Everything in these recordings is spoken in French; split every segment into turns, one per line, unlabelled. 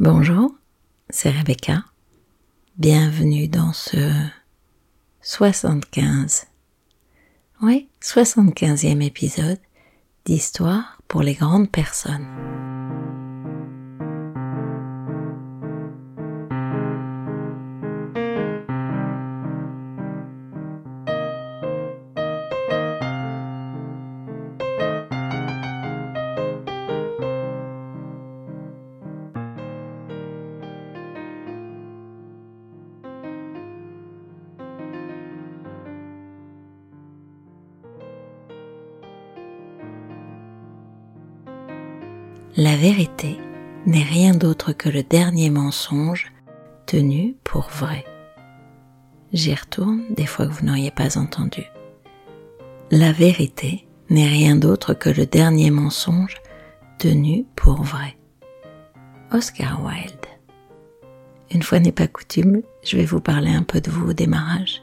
Bonjour, c'est Rebecca. Bienvenue dans ce 75. Oui, 75e épisode d'Histoire pour les grandes personnes. La vérité n'est rien d'autre que le dernier mensonge tenu pour vrai. J'y retourne des fois que vous n'auriez pas entendu. La vérité n'est rien d'autre que le dernier mensonge tenu pour vrai. Oscar Wilde. Une fois n'est pas coutume, je vais vous parler un peu de vous au démarrage.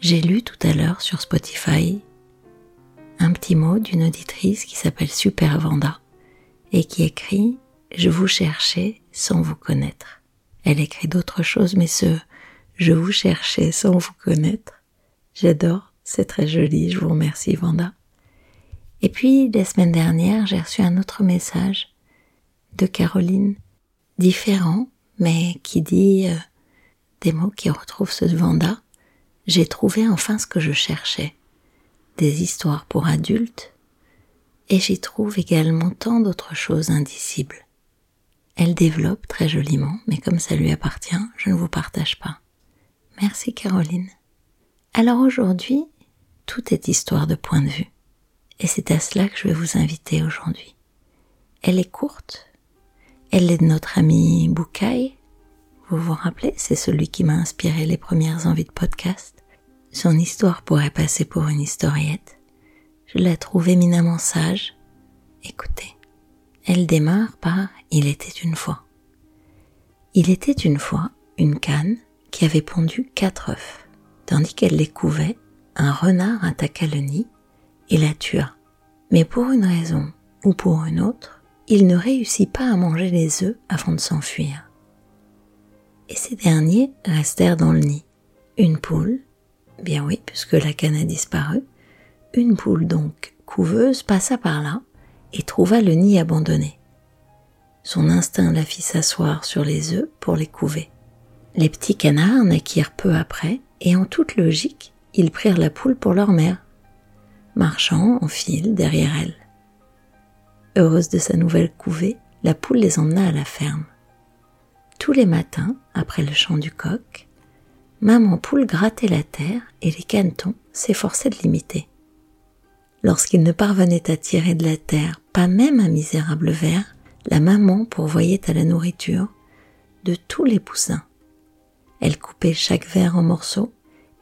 J'ai lu tout à l'heure sur Spotify un petit mot d'une auditrice qui s'appelle Super Vanda et qui écrit Je vous cherchais sans vous connaître. Elle écrit d'autres choses, mais ce Je vous cherchais sans vous connaître, j'adore, c'est très joli, je vous remercie Vanda. Et puis, la semaine dernière, j'ai reçu un autre message de Caroline, différent, mais qui dit euh, des mots qui retrouvent ceux de Vanda. J'ai trouvé enfin ce que je cherchais. Des histoires pour adultes et j'y trouve également tant d'autres choses indicibles. Elle développe très joliment, mais comme ça lui appartient, je ne vous partage pas. Merci Caroline. Alors aujourd'hui, tout est histoire de point de vue. Et c'est à cela que je vais vous inviter aujourd'hui. Elle est courte. Elle est de notre ami Boucaille. Vous vous rappelez, c'est celui qui m'a inspiré les premières envies de podcast. Son histoire pourrait passer pour une historiette. Je la trouve éminemment sage. Écoutez, elle démarre par Il était une fois. Il était une fois une canne qui avait pondu quatre œufs. Tandis qu'elle les couvait, un renard attaqua le nid et la tua. Mais pour une raison ou pour une autre, il ne réussit pas à manger les œufs avant de s'enfuir. Et ces derniers restèrent dans le nid. Une poule, bien oui, puisque la canne a disparu, une poule donc couveuse passa par là et trouva le nid abandonné. Son instinct la fit s'asseoir sur les œufs pour les couver. Les petits canards naquirent peu après, et en toute logique, ils prirent la poule pour leur mère, marchant en file derrière elle. Heureuse de sa nouvelle couvée, la poule les emmena à la ferme. Tous les matins, après le chant du coq, maman poule grattait la terre et les canetons s'efforçaient de l'imiter lorsqu'il ne parvenait à tirer de la terre pas même un misérable verre, la maman pourvoyait à la nourriture de tous les poussins. Elle coupait chaque verre en morceaux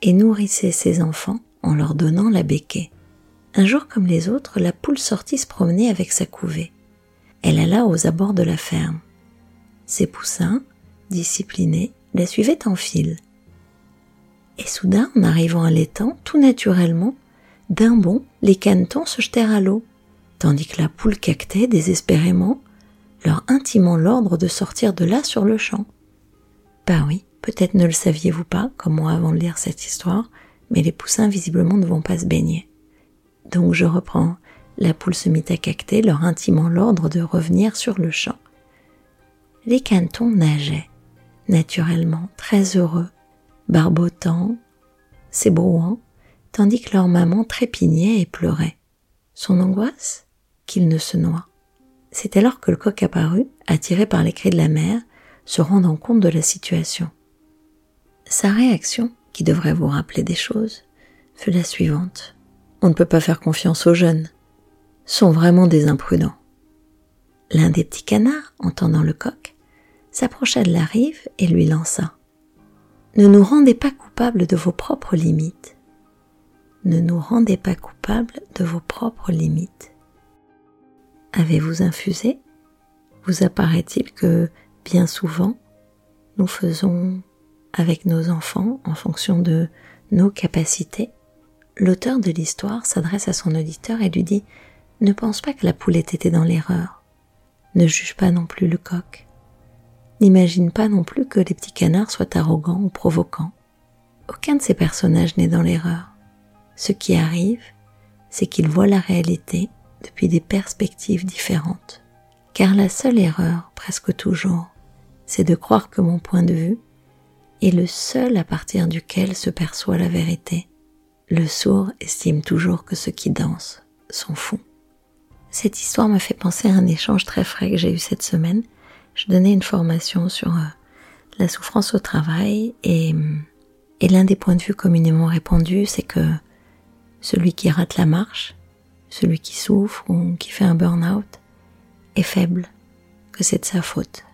et nourrissait ses enfants en leur donnant la béquée. Un jour comme les autres, la poule sortit se promener avec sa couvée. Elle alla aux abords de la ferme. Ses poussins, disciplinés, la suivaient en file. Et soudain, en arrivant à l'étang, tout naturellement, d'un bond, les canetons se jetèrent à l'eau, tandis que la poule cactait désespérément, leur intimant l'ordre de sortir de là sur le champ. Bah oui, peut-être ne le saviez-vous pas, comme moi avant de lire cette histoire, mais les poussins visiblement ne vont pas se baigner. Donc je reprends. La poule se mit à cacter, leur intimant l'ordre de revenir sur le champ. Les canetons nageaient, naturellement, très heureux, barbottant, s'ébrouant, tandis que leur maman trépignait et pleurait. Son angoisse? Qu'il ne se noie. C'est alors que le coq apparut, attiré par les cris de la mère, se rendant compte de la situation. Sa réaction, qui devrait vous rappeler des choses, fut la suivante. On ne peut pas faire confiance aux jeunes. Sont vraiment des imprudents. L'un des petits canards, entendant le coq, s'approcha de la rive et lui lança. Ne nous rendez pas coupables de vos propres limites ne nous rendez pas coupables de vos propres limites. Avez-vous infusé Vous apparaît-il que bien souvent, nous faisons avec nos enfants en fonction de nos capacités? L'auteur de l'histoire s'adresse à son auditeur et lui dit Ne pense pas que la poulette était dans l'erreur. Ne juge pas non plus le coq. n'imagine pas non plus que les petits canards soient arrogants ou provocants. Aucun de ces personnages n'est dans l'erreur. Ce qui arrive, c'est qu'ils voient la réalité depuis des perspectives différentes. Car la seule erreur, presque toujours, c'est de croire que mon point de vue est le seul à partir duquel se perçoit la vérité. Le sourd estime toujours que ceux qui dansent sont fous. Cette histoire me fait penser à un échange très frais que j'ai eu cette semaine. Je donnais une formation sur euh, la souffrance au travail et, et l'un des points de vue communément répandus, c'est que celui qui rate la marche, celui qui souffre ou qui fait un burn-out, est faible, que c'est de sa faute,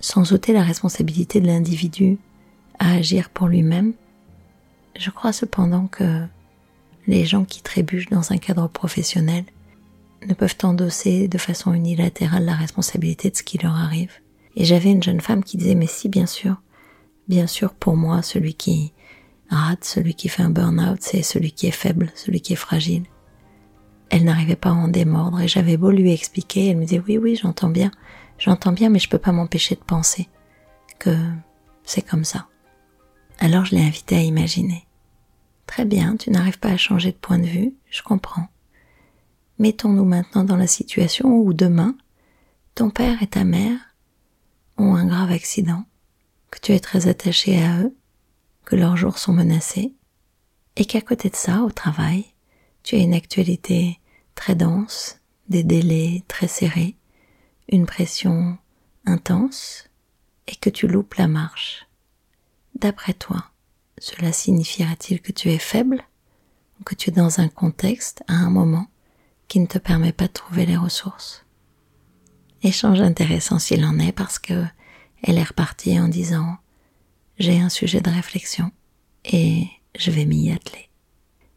sans ôter la responsabilité de l'individu à agir pour lui-même. Je crois cependant que les gens qui trébuchent dans un cadre professionnel ne peuvent endosser de façon unilatérale la responsabilité de ce qui leur arrive. Et j'avais une jeune femme qui disait mais si bien sûr, bien sûr pour moi celui qui rate, celui qui fait un burn-out, c'est celui qui est faible, celui qui est fragile. Elle n'arrivait pas à en démordre et j'avais beau lui expliquer, elle me disait oui oui j'entends bien, j'entends bien mais je peux pas m'empêcher de penser que c'est comme ça. Alors je l'ai invitée à imaginer. Très bien, tu n'arrives pas à changer de point de vue, je comprends. Mettons-nous maintenant dans la situation où demain, ton père et ta mère ont un grave accident, que tu es très attaché à eux, que leurs jours sont menacés, et qu'à côté de ça, au travail, tu as une actualité très dense, des délais très serrés, une pression intense, et que tu loupes la marche. D'après toi, cela signifiera-t-il que tu es faible, que tu es dans un contexte, à un moment, qui ne te permet pas de trouver les ressources? Échange intéressant s'il en est parce que elle est repartie en disant j'ai un sujet de réflexion et je vais m'y atteler.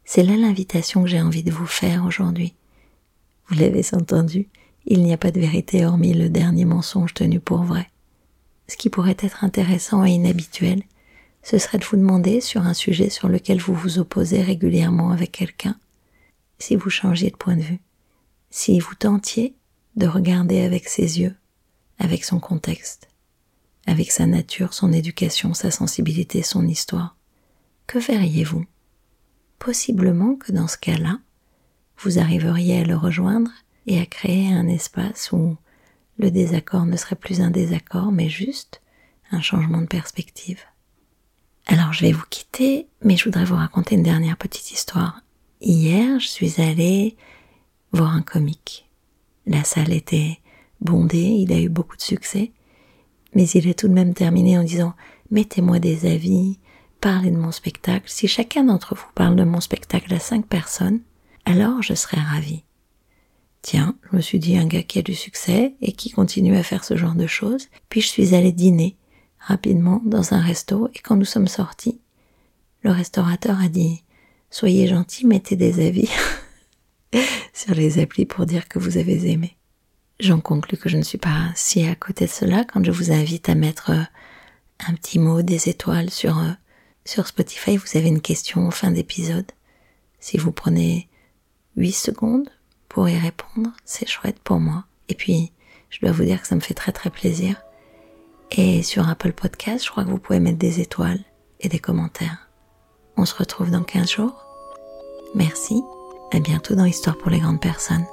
C'est là l'invitation que j'ai envie de vous faire aujourd'hui. Vous l'avez entendu, il n'y a pas de vérité hormis le dernier mensonge tenu pour vrai. Ce qui pourrait être intéressant et inhabituel, ce serait de vous demander sur un sujet sur lequel vous vous opposez régulièrement avec quelqu'un, si vous changiez de point de vue, si vous tentiez de regarder avec ses yeux, avec son contexte, avec sa nature, son éducation, sa sensibilité, son histoire, que verriez-vous Possiblement que dans ce cas-là, vous arriveriez à le rejoindre et à créer un espace où le désaccord ne serait plus un désaccord, mais juste un changement de perspective. Alors je vais vous quitter, mais je voudrais vous raconter une dernière petite histoire Hier, je suis allée voir un comique. La salle était bondée, il a eu beaucoup de succès, mais il est tout de même terminé en disant Mettez-moi des avis, parlez de mon spectacle. Si chacun d'entre vous parle de mon spectacle à cinq personnes, alors je serai ravie. Tiens, je me suis dit un gars qui a du succès et qui continue à faire ce genre de choses. Puis je suis allée dîner rapidement dans un resto et quand nous sommes sortis, le restaurateur a dit soyez gentils, mettez des avis sur les applis pour dire que vous avez aimé. J'en conclus que je ne suis pas si à côté de cela quand je vous invite à mettre euh, un petit mot, des étoiles sur, euh, sur Spotify. Vous avez une question en fin d'épisode. Si vous prenez 8 secondes pour y répondre, c'est chouette pour moi. Et puis, je dois vous dire que ça me fait très très plaisir. Et sur Apple Podcast, je crois que vous pouvez mettre des étoiles et des commentaires. On se retrouve dans 15 jours. Merci, à bientôt dans Histoire pour les grandes personnes.